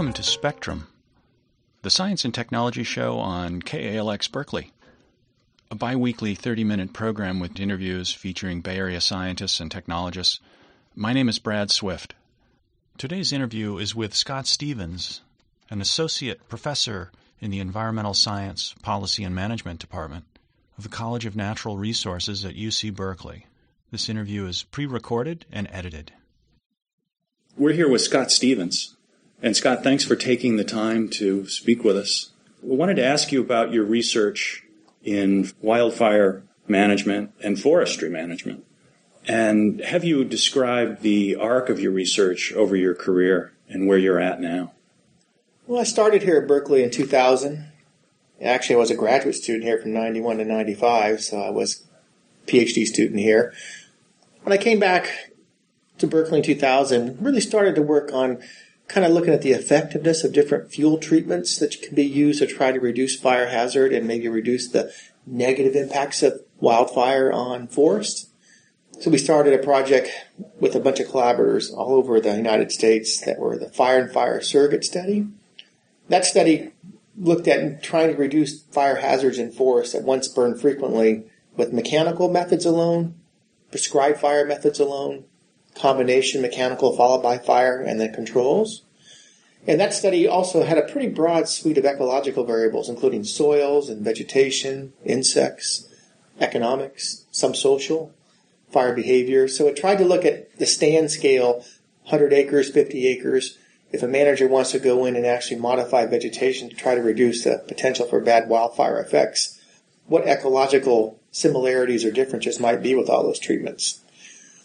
Welcome to Spectrum, the science and technology show on KALX Berkeley, a bi weekly 30 minute program with interviews featuring Bay Area scientists and technologists. My name is Brad Swift. Today's interview is with Scott Stevens, an associate professor in the Environmental Science, Policy, and Management Department of the College of Natural Resources at UC Berkeley. This interview is pre recorded and edited. We're here with Scott Stevens. And Scott, thanks for taking the time to speak with us. We wanted to ask you about your research in wildfire management and forestry management. And have you described the arc of your research over your career and where you're at now? Well, I started here at Berkeley in 2000. Actually, I was a graduate student here from 91 to 95, so I was a PhD student here. When I came back to Berkeley in 2000, really started to work on kind of looking at the effectiveness of different fuel treatments that can be used to try to reduce fire hazard and maybe reduce the negative impacts of wildfire on forests. So we started a project with a bunch of collaborators all over the United States that were the Fire and Fire Surrogate Study. That study looked at trying to reduce fire hazards in forests that once burned frequently with mechanical methods alone, prescribed fire methods alone, combination mechanical followed by fire and then controls. And that study also had a pretty broad suite of ecological variables, including soils and vegetation, insects, economics, some social, fire behavior. So it tried to look at the stand scale, 100 acres, 50 acres. If a manager wants to go in and actually modify vegetation to try to reduce the potential for bad wildfire effects, what ecological similarities or differences might be with all those treatments.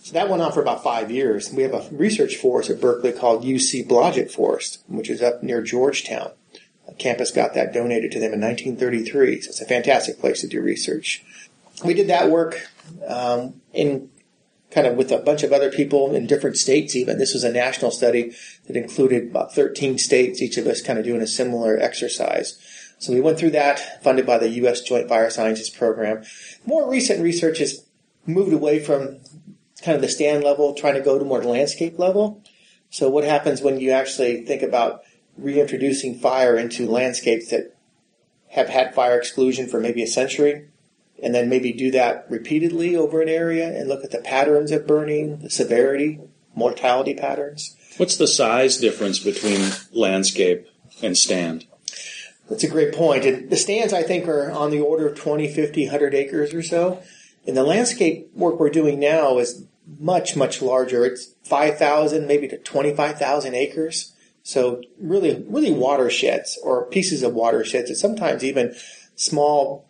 So that went on for about five years. We have a research forest at Berkeley called UC Blodgett Forest, which is up near Georgetown. A campus got that donated to them in 1933. So it's a fantastic place to do research. We did that work um, in kind of with a bunch of other people in different states even. This was a national study that included about 13 states, each of us kind of doing a similar exercise. So we went through that, funded by the U.S. Joint Fire Sciences Program. More recent research has moved away from kind of the stand level, trying to go to more landscape level. So what happens when you actually think about reintroducing fire into landscapes that have had fire exclusion for maybe a century, and then maybe do that repeatedly over an area and look at the patterns of burning, the severity, mortality patterns. What's the size difference between landscape and stand? That's a great point. And the stands, I think, are on the order of 20, 50, 100 acres or so. And the landscape work we're doing now is much, much larger. It's 5,000, maybe to 25,000 acres. So really, really watersheds or pieces of watersheds and sometimes even small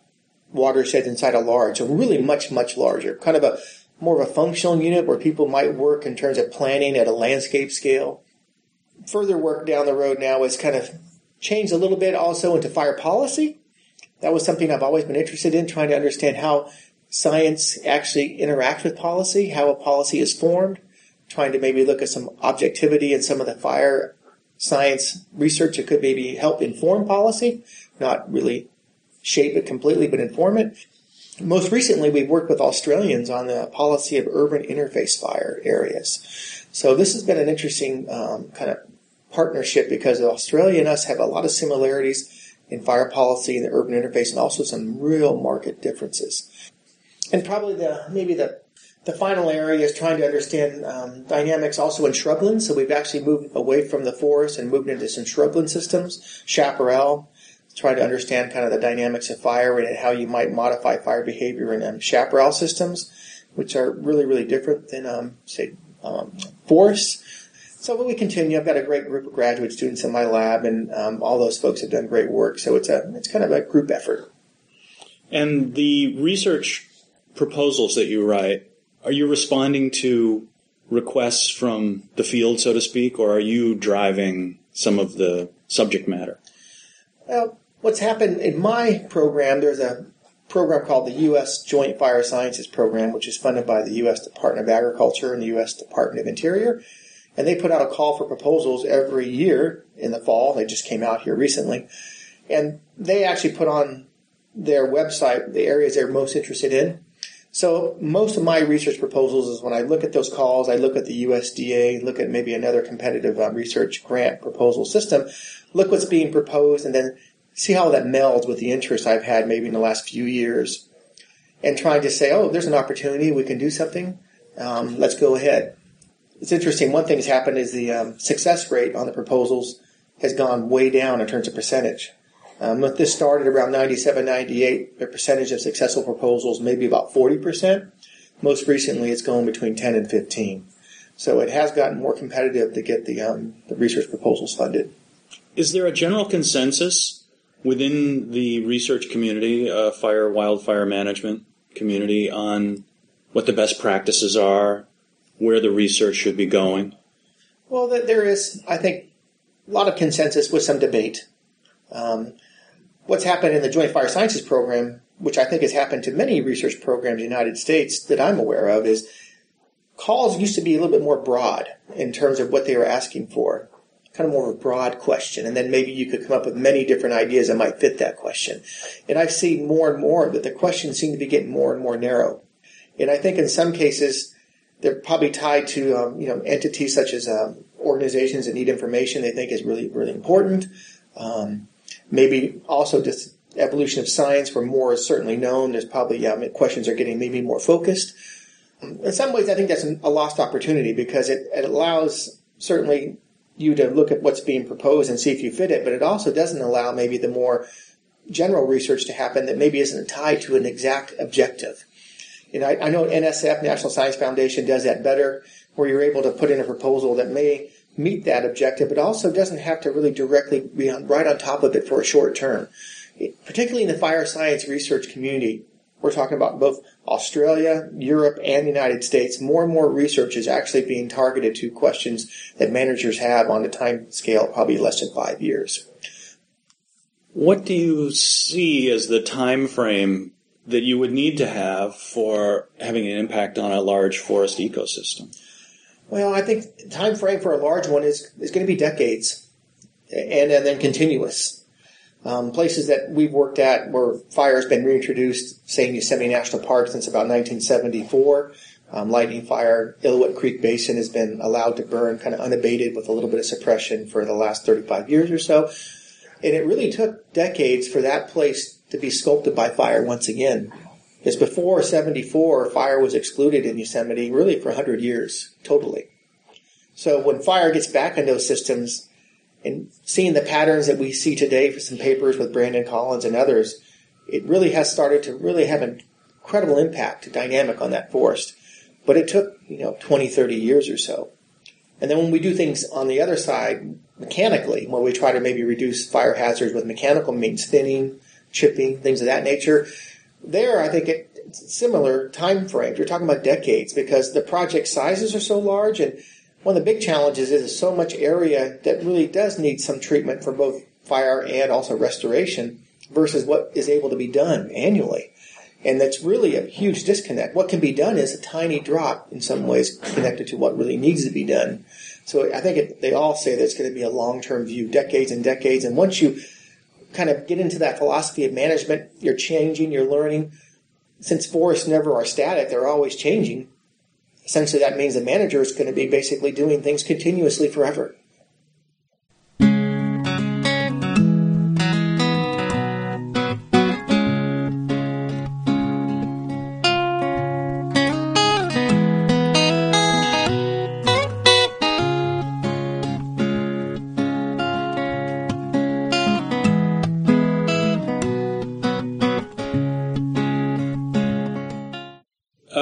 watersheds inside a large. So really much, much larger. Kind of a more of a functional unit where people might work in terms of planning at a landscape scale. Further work down the road now is kind of changed a little bit also into fire policy. That was something I've always been interested in, trying to understand how science actually interacts with policy, how a policy is formed, trying to maybe look at some objectivity in some of the fire science research that could maybe help inform policy, not really shape it completely, but inform it. Most recently, we've worked with Australians on the policy of urban interface fire areas. So this has been an interesting um, kind of partnership because Australia and us have a lot of similarities in fire policy and the urban interface and also some real market differences and probably the maybe the the final area is trying to understand um, dynamics also in shrublands. So we've actually moved away from the forest and moved into some shrubland systems, chaparral, trying to understand kind of the dynamics of fire and how you might modify fire behavior in um, chaparral systems, which are really, really different than, um, say, um, forests. So we continue. I've got a great group of graduate students in my lab, and um, all those folks have done great work. So it's a it's kind of a group effort. And the research proposals that you write, are you responding to requests from the field, so to speak, or are you driving some of the subject matter? Well, what's happened in my program, there's a program called the U.S. Joint Fire Sciences Program, which is funded by the U.S. Department of Agriculture and the U.S. Department of Interior. And they put out a call for proposals every year in the fall. They just came out here recently. And they actually put on their website the areas they're most interested in. So most of my research proposals is when I look at those calls, I look at the USDA, look at maybe another competitive uh, research grant proposal system, look what's being proposed, and then see how that melds with the interest I've had maybe in the last few years, and trying to say, oh, there's an opportunity, we can do something, um, let's go ahead. It's interesting. One thing that's happened is the um, success rate on the proposals has gone way down in terms of percentage. Um, this started around 97, 98, the percentage of successful proposals maybe about 40%. Most recently, it's gone between 10 and 15. So it has gotten more competitive to get the, um, the research proposals funded. Is there a general consensus within the research community, uh, fire, wildfire management community, on what the best practices are, where the research should be going? Well, there is, I think, a lot of consensus with some debate. Um, what's happened in the Joint Fire Sciences Program, which I think has happened to many research programs in the United States that I'm aware of, is calls used to be a little bit more broad in terms of what they were asking for. Kind of more of a broad question, and then maybe you could come up with many different ideas that might fit that question. And I've seen more and more that the questions seem to be getting more and more narrow. And I think in some cases, they're probably tied to um, you know entities such as um, organizations that need information they think is really really important. Um, maybe also just evolution of science where more is certainly known. There's probably um, questions are getting maybe more focused. In some ways, I think that's a lost opportunity because it, it allows certainly you to look at what's being proposed and see if you fit it, but it also doesn't allow maybe the more general research to happen that maybe isn't tied to an exact objective. You know, I, I know NSF, National Science Foundation, does that better, where you're able to put in a proposal that may meet that objective, but also doesn't have to really directly be on, right on top of it for a short term. It, particularly in the fire science research community, we're talking about both Australia, Europe, and the United States. More and more research is actually being targeted to questions that managers have on a time scale probably less than five years. What do you see as the time frame that you would need to have for having an impact on a large forest ecosystem? Well, I think time frame for a large one is, is going to be decades and, and then continuous. Um, places that we've worked at where fire has been reintroduced, say Yosemite National Park since about 1974. Um, lightning fire, Illilouette Creek Basin has been allowed to burn kind of unabated with a little bit of suppression for the last 35 years or so. And it really took decades for that place to be sculpted by fire once again. Because before 74, fire was excluded in Yosemite really for 100 years, totally. So when fire gets back in those systems and seeing the patterns that we see today for some papers with Brandon Collins and others, it really has started to really have an incredible impact, dynamic on that forest. But it took, you know, 20, 30 years or so. And then when we do things on the other side, mechanically, where we try to maybe reduce fire hazards with mechanical means, thinning, chipping, things of that nature, there, I think it's similar time frames. You're talking about decades because the project sizes are so large, and one of the big challenges is so much area that really does need some treatment for both fire and also restoration versus what is able to be done annually. And that's really a huge disconnect. What can be done is a tiny drop in some ways connected to what really needs to be done. So I think it, they all say that it's going to be a long-term view, decades and decades. And once you kind of get into that philosophy of management, you're changing, you're learning. Since forests never are static, they're always changing. Essentially, that means the manager is going to be basically doing things continuously forever.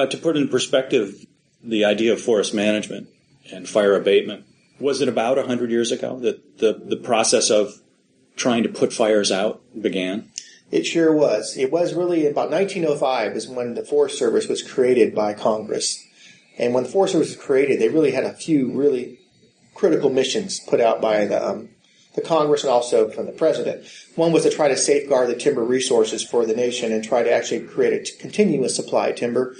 Uh, to put in perspective the idea of forest management and fire abatement, was it about 100 years ago that the, the process of trying to put fires out began? It sure was. It was really about 1905 is when the Forest Service was created by Congress. And when the Forest Service was created, they really had a few really critical missions put out by the, um, the Congress and also from the President. One was to try to safeguard the timber resources for the nation and try to actually create a continuous supply of timber.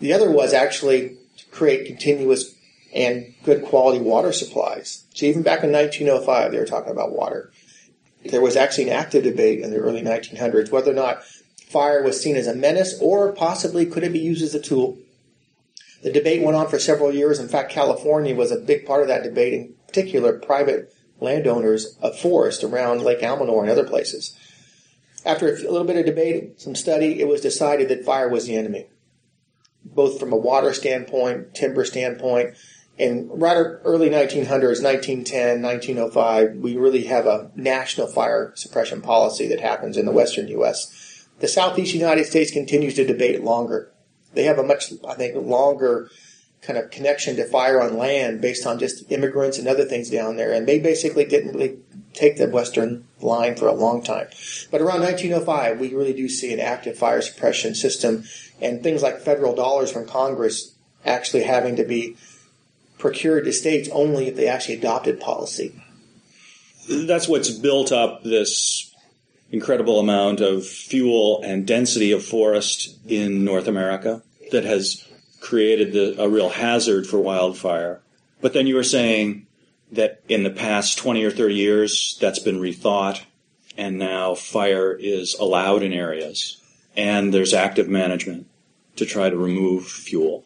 The other was actually to create continuous and good quality water supplies. So even back in 1905, they were talking about water. There was actually an active debate in the early 1900s whether or not fire was seen as a menace or possibly could it be used as a tool. The debate went on for several years. In fact, California was a big part of that debate, in particular private landowners of forest around Lake Almanor and other places. After a little bit of debate, some study, it was decided that fire was the enemy, both from a water standpoint, timber standpoint, and right er, early 1900s, 1910, 1905, we really have a national fire suppression policy that happens in the western U.S. The southeast United States continues to debate longer. They have a much, I think, longer kind of connection to fire on land based on just immigrants and other things down there. And they basically didn't really take the Western line for a long time. But around 1905, we really do see an active fire suppression system and things like federal dollars from Congress actually having to be procured to states only if they actually adopted policy. That's what's built up this incredible amount of fuel and density of forest in North America that has created the, a real hazard for wildfire. But then you were saying that in the past 20 or 30 years, that's been rethought, and now fire is allowed in areas, and there's active management to try to remove fuel,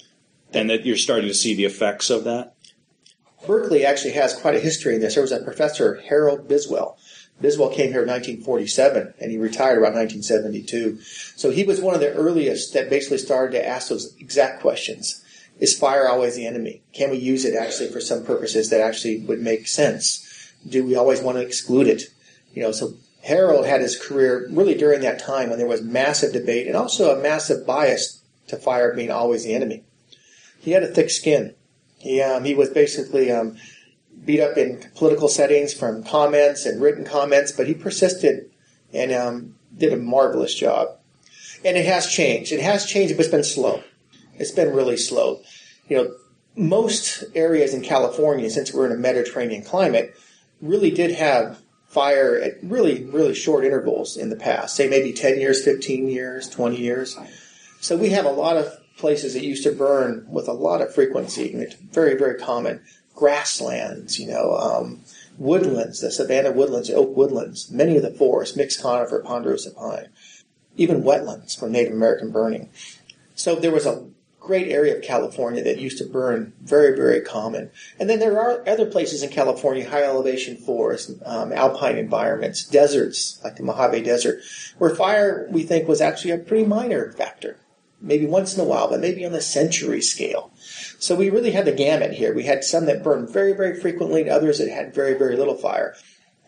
and that you're starting to see the effects of that? Berkeley actually has quite a history in this. There was a professor, Harold Biswell. Biswell came here in 1947 and he retired around 1972. So he was one of the earliest that basically started to ask those exact questions. Is fire always the enemy? Can we use it actually for some purposes that actually would make sense? Do we always want to exclude it? You know, so Harold had his career really during that time when there was massive debate and also a massive bias to fire being always the enemy. He had a thick skin. He, um, he was basically um, beat up in political settings from comments and written comments, but he persisted and um, did a marvelous job. And it has changed. It has changed, but it's been slow. It's been really slow. You know, most areas in California, since we're in a Mediterranean climate, really did have fire at really, really short intervals in the past, say maybe 10 years, 15 years, 20 years. So we have a lot of places that used to burn with a lot of frequency. It's very, very common grasslands, you know, um, woodlands, the savanna woodlands, oak woodlands, many of the forests, mixed conifer, ponderosa pine, even wetlands for Native American burning. So there was a great area of California that used to burn very, very common. And then there are other places in California, high elevation forests, um, alpine environments, deserts, like the Mojave Desert, where fire, we think, was actually a pretty minor factor. Maybe once in a while, but maybe on the century scale. So we really had the gamut here. We had some that burned very, very frequently, and others that had very, very little fire.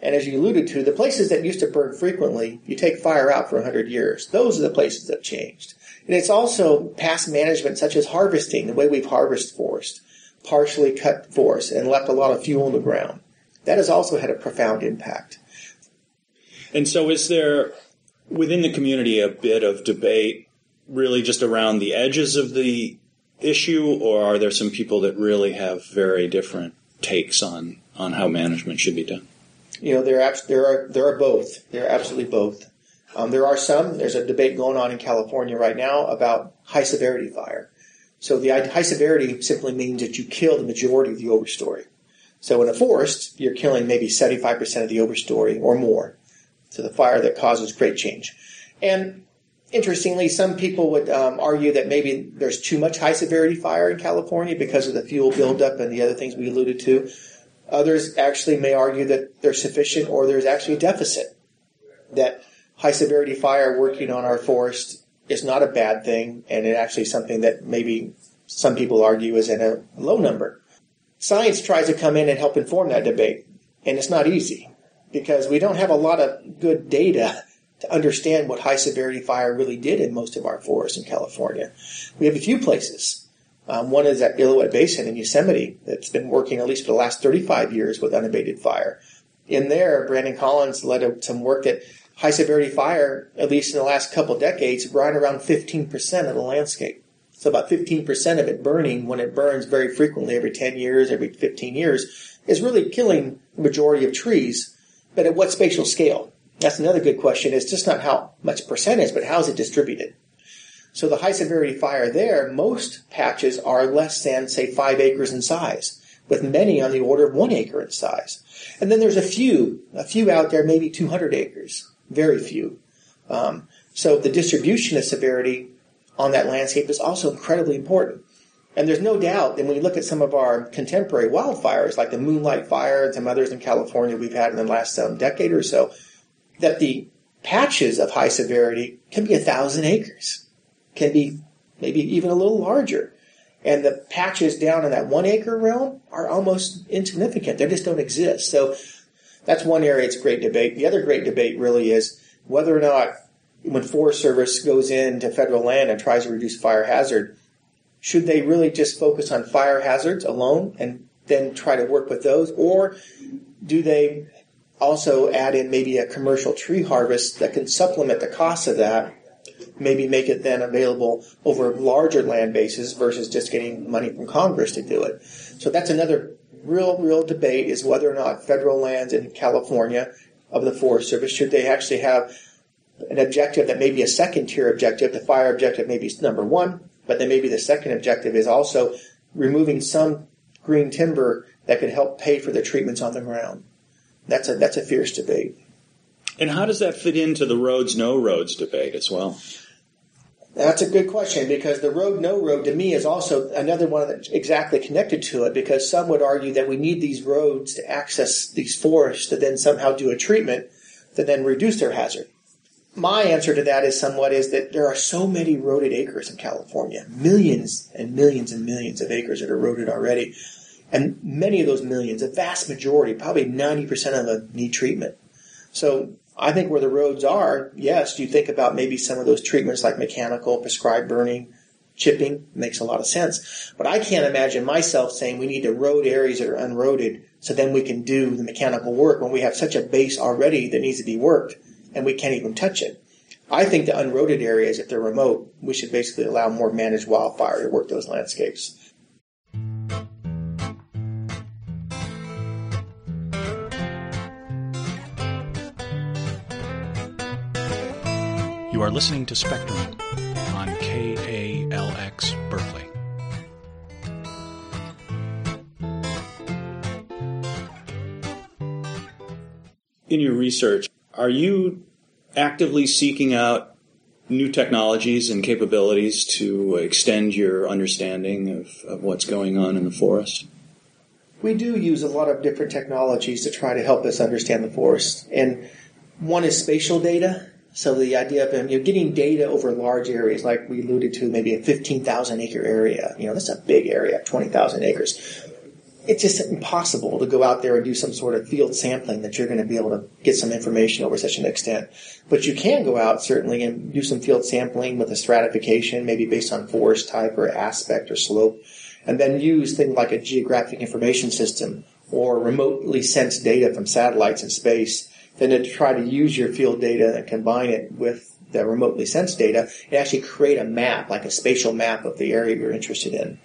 And as you alluded to, the places that used to burn frequently, you take fire out for 100 years. Those are the places that changed. And it's also past management, such as harvesting, the way we've harvested forest, partially cut forest, and left a lot of fuel in the ground. That has also had a profound impact. And so, is there within the community a bit of debate, really just around the edges of the issue, or are there some people that really have very different takes on on how management should be done? You know, there are there are there are both. There are absolutely both. Um, there are some. There's a debate going on in California right now about high severity fire. So the high severity simply means that you kill the majority of the overstory. So in a forest, you're killing maybe 75% of the overstory or more. So the fire that causes great change. And Interestingly, some people would um, argue that maybe there's too much high severity fire in California because of the fuel buildup and the other things we alluded to. Others actually may argue that they're sufficient or there's actually a deficit. That high severity fire working on our forest is not a bad thing and it actually something that maybe some people argue is in a low number. Science tries to come in and help inform that debate, and it's not easy because we don't have a lot of good data to understand what high severity fire really did in most of our forests in California. We have a few places. Um, one is at Illilouette Basin in Yosemite that's been working at least for the last 35 years with unabated fire. In there, Brandon Collins led some work that high severity fire, at least in the last couple decades, burned around 15% of the landscape. So about 15% of it burning when it burns very frequently every 10 years, every 15 years, is really killing the majority of trees. But at what spatial scale? That's another good question. It's just not how much percentage, but how is it distributed? So the high severity fire there, most patches are less than, say, five acres in size, with many on the order of one acre in size. And then there's a few, a few out there, maybe 200 acres. Very few. Um, So the distribution of severity on that landscape is also incredibly important. And there's no doubt that when we look at some of our contemporary wildfires, like the Moonlight Fire and some others in California we've had in the last um, decade or so, that the patches of high severity can be a thousand acres, can be maybe even a little larger. And the patches down in that one acre realm are almost insignificant. They just don't exist. So that's one area it's a great debate. The other great debate really is whether or not when Forest Service goes into federal land and tries to reduce fire hazard, should they really just focus on fire hazards alone and then try to work with those? Or do they also add in maybe a commercial tree harvest that can supplement the cost of that? Maybe make it then available over larger land bases versus just getting money from Congress to do it. So that's another real, real debate is whether or not federal lands in California of the Forest Service should they actually have an objective that may be a second tier objective. The fire objective may be number one, but then maybe the second objective is also removing some green timber that could help pay for the treatments on the ground. That's a that's a fierce debate. And how does that fit into the roads no roads debate as well? That's a good question because the road no road to me is also another one that's exactly connected to it because some would argue that we need these roads to access these forests to then somehow do a treatment to then reduce their hazard my answer to that is somewhat is that there are so many roaded acres in California, millions and millions and millions of acres that are roaded already. And many of those millions, a vast majority, probably 90% of them need treatment. So I think where the roads are, yes, you think about maybe some of those treatments like mechanical, prescribed burning, chipping makes a lot of sense. But I can't imagine myself saying we need to road areas that are unroaded so then we can do the mechanical work when we have such a base already that needs to be worked and we can't even touch it. I think the unroaded areas, if they're remote, we should basically allow more managed wildfire to work those landscapes. Are listening to Spectrum on KALX Berkeley. In your research, are you actively seeking out new technologies and capabilities to extend your understanding of, of what's going on in the forest? We do use a lot of different technologies to try to help us understand the forest. And one is spatial data. So the idea of you know, getting data over large areas, like we alluded to, maybe a 15,000 acre area. You know, that's a big area, 20,000 acres it's just impossible to go out there and do some sort of field sampling that you're going to be able to get some information over such an extent. But you can go out certainly and do some field sampling with a stratification, maybe based on forest type or aspect or slope, and then use things like a geographic information system or remotely sense data from satellites in space. Then to try to use your field data and combine it with the remotely sensed data and actually create a map, like a spatial map of the area you're interested in.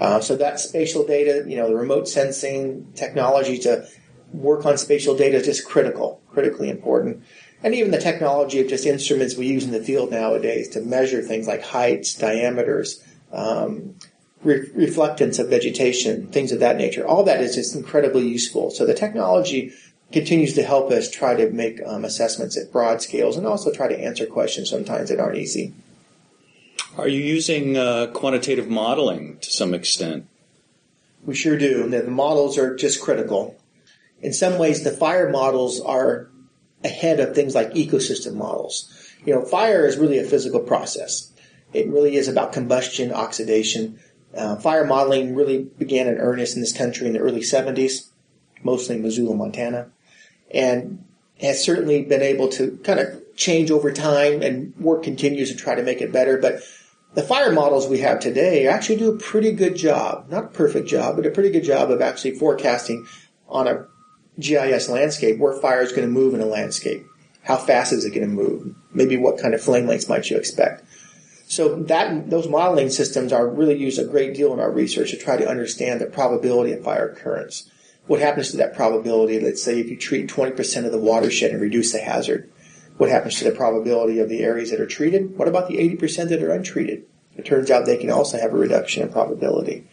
Uh, so that spatial data, you know, the remote sensing technology to work on spatial data is just critical, critically important. And even the technology of just instruments we use in the field nowadays to measure things like heights, diameters, um, re- reflectance of vegetation, things of that nature. All that is just incredibly useful. So the technology continues to help us try to make um, assessments at broad scales and also try to answer questions sometimes that aren't easy. Are you using uh, quantitative modeling to some extent? We sure do. The models are just critical. In some ways, the fire models are ahead of things like ecosystem models. You know, fire is really a physical process. It really is about combustion, oxidation. Uh, fire modeling really began in earnest in this country in the early 70s, mostly in Missoula, Montana, and has certainly been able to kind of change over time and work continues to try to make it better. But the fire models we have today actually do a pretty good job, not a perfect job, but a pretty good job of actually forecasting on a GIS landscape where fire is going to move in a landscape. How fast is it going to move? Maybe what kind of flame lengths might you expect? So that those modeling systems are really used a great deal in our research to try to understand the probability of fire occurrence. What happens to that probability? Let's say if you treat 20% of the watershed and reduce the hazard, what happens to the probability of the areas that are treated? What about the 80% that are untreated? It turns out they can also have a reduction in probability.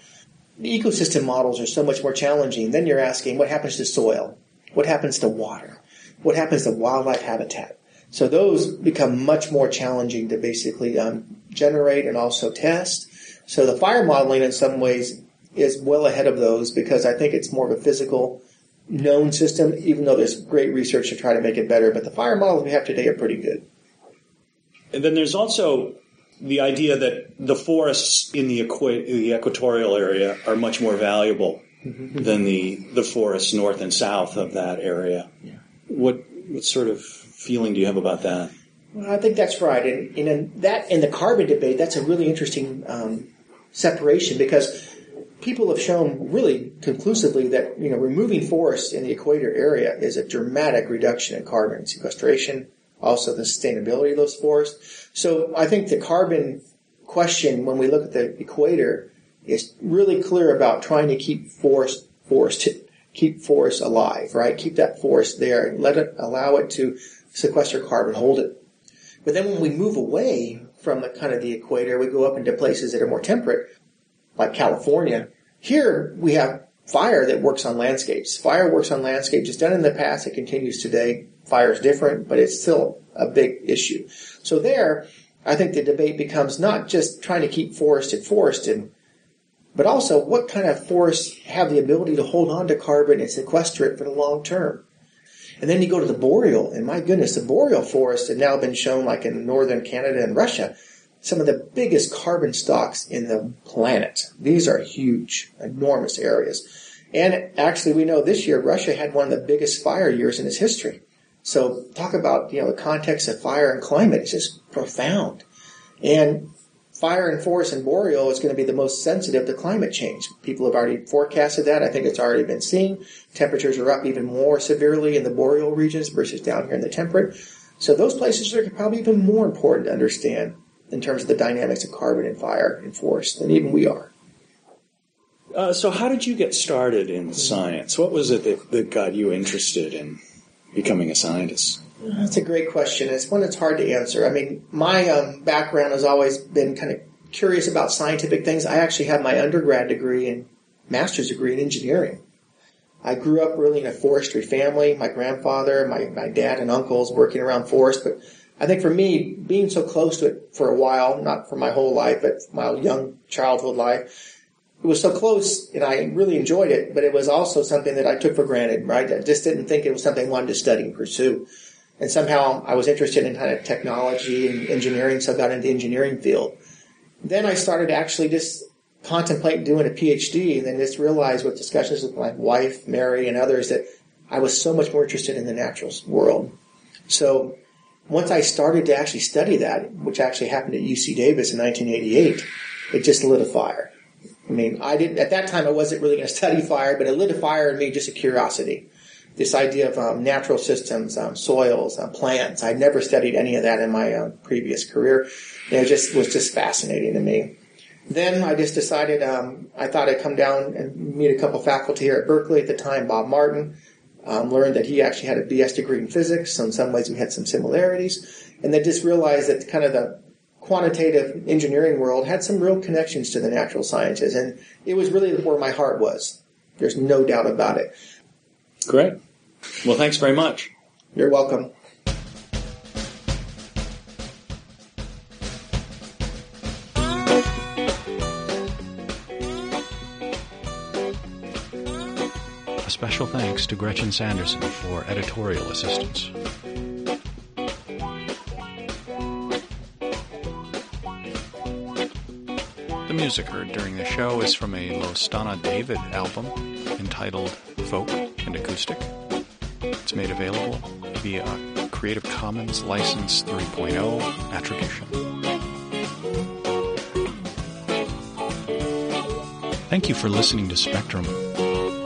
The ecosystem models are so much more challenging. Then you're asking what happens to soil? What happens to water? What happens to wildlife habitat? So those become much more challenging to basically um, generate and also test. So the fire modeling in some ways is well ahead of those because I think it's more of a physical known system, even though there's great research to try to make it better. But the fire models we have today are pretty good. And then there's also the idea that the forests in the, equi- the equatorial area are much more valuable mm-hmm. than the, the forests north and south of that area. Yeah. What, what sort of feeling do you have about that? Well, I think that's right. And, and in that, in the carbon debate, that's a really interesting um, separation because people have shown really conclusively that you know removing forests in the equator area is a dramatic reduction in carbon sequestration, also the sustainability of those forests. So I think the carbon question when we look at the equator is really clear about trying to keep forest forest keep forests alive, right? Keep that forest there, and let it allow it to sequester carbon, hold it. But then when we move away from the kind of the equator, we go up into places that are more temperate, like California. Here we have fire that works on landscapes. Fire works on landscapes. It's done in the past. It continues today. Fire is different, but it's still a big issue. So there, I think the debate becomes not just trying to keep forested forested, but also what kind of forests have the ability to hold on to carbon and sequester it for the long term. And then you go to the boreal, and my goodness, the boreal forests have now been shown, like in northern Canada and Russia, some of the biggest carbon stocks in the planet. These are huge, enormous areas. And actually, we know this year Russia had one of the biggest fire years in its history. So talk about, you know, the context of fire and climate is just profound. And fire and forest and boreal is going to be the most sensitive to climate change. People have already forecasted that. I think it's already been seen. Temperatures are up even more severely in the boreal regions versus down here in the temperate. So those places are probably even more important to understand in terms of the dynamics of carbon and fire and forest than even we are. Uh, so how did you get started in science? What was it that, that got you interested in becoming a scientist? That's a great question. It's one that's hard to answer. I mean, my um, background has always been kind of curious about scientific things. I actually have my undergrad degree and master's degree in engineering. I grew up really in a forestry family. My grandfather, my, my dad and uncles working around forest. But I think for me, being so close to it for a while, not for my whole life, but my young childhood life, it was so close and I really enjoyed it, but it was also something that I took for granted, right? I just didn't think it was something I wanted to study and pursue. And somehow I was interested in kind of technology and engineering, so I got into the engineering field. Then I started actually just contemplate doing a PhD and then just realized with discussions with my wife, Mary, and others that I was so much more interested in the natural world. So once I started to actually study that, which actually happened at UC Davis in 1988, it just lit a fire. I mean, I didn't, at that time I wasn't really going to study fire, but it lit a fire in me just a curiosity this idea of um, natural systems, um, soils, um, plants. I'd never studied any of that in my uh, previous career. It just was just fascinating to me. Then I just decided um, I thought I'd come down and meet a couple faculty here at Berkeley at the time. Bob Martin um, learned that he actually had a BS degree in physics, so in some ways we had some similarities. And then just realized that kind of the quantitative engineering world had some real connections to the natural sciences, and it was really where my heart was. There's no doubt about it. Great. Well, thanks very much. You're welcome. Special thanks to Gretchen Sanderson for editorial assistance. The music heard during the show is from a Los Donna David album entitled Folk and Acoustic. It's made available via Creative Commons License 3.0 Attribution. Thank you for listening to Spectrum.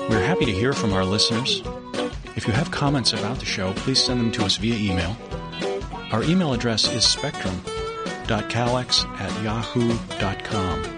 We're happy to hear from our listeners. If you have comments about the show, please send them to us via email. Our email address is spectrum.kalx at yahoo.com.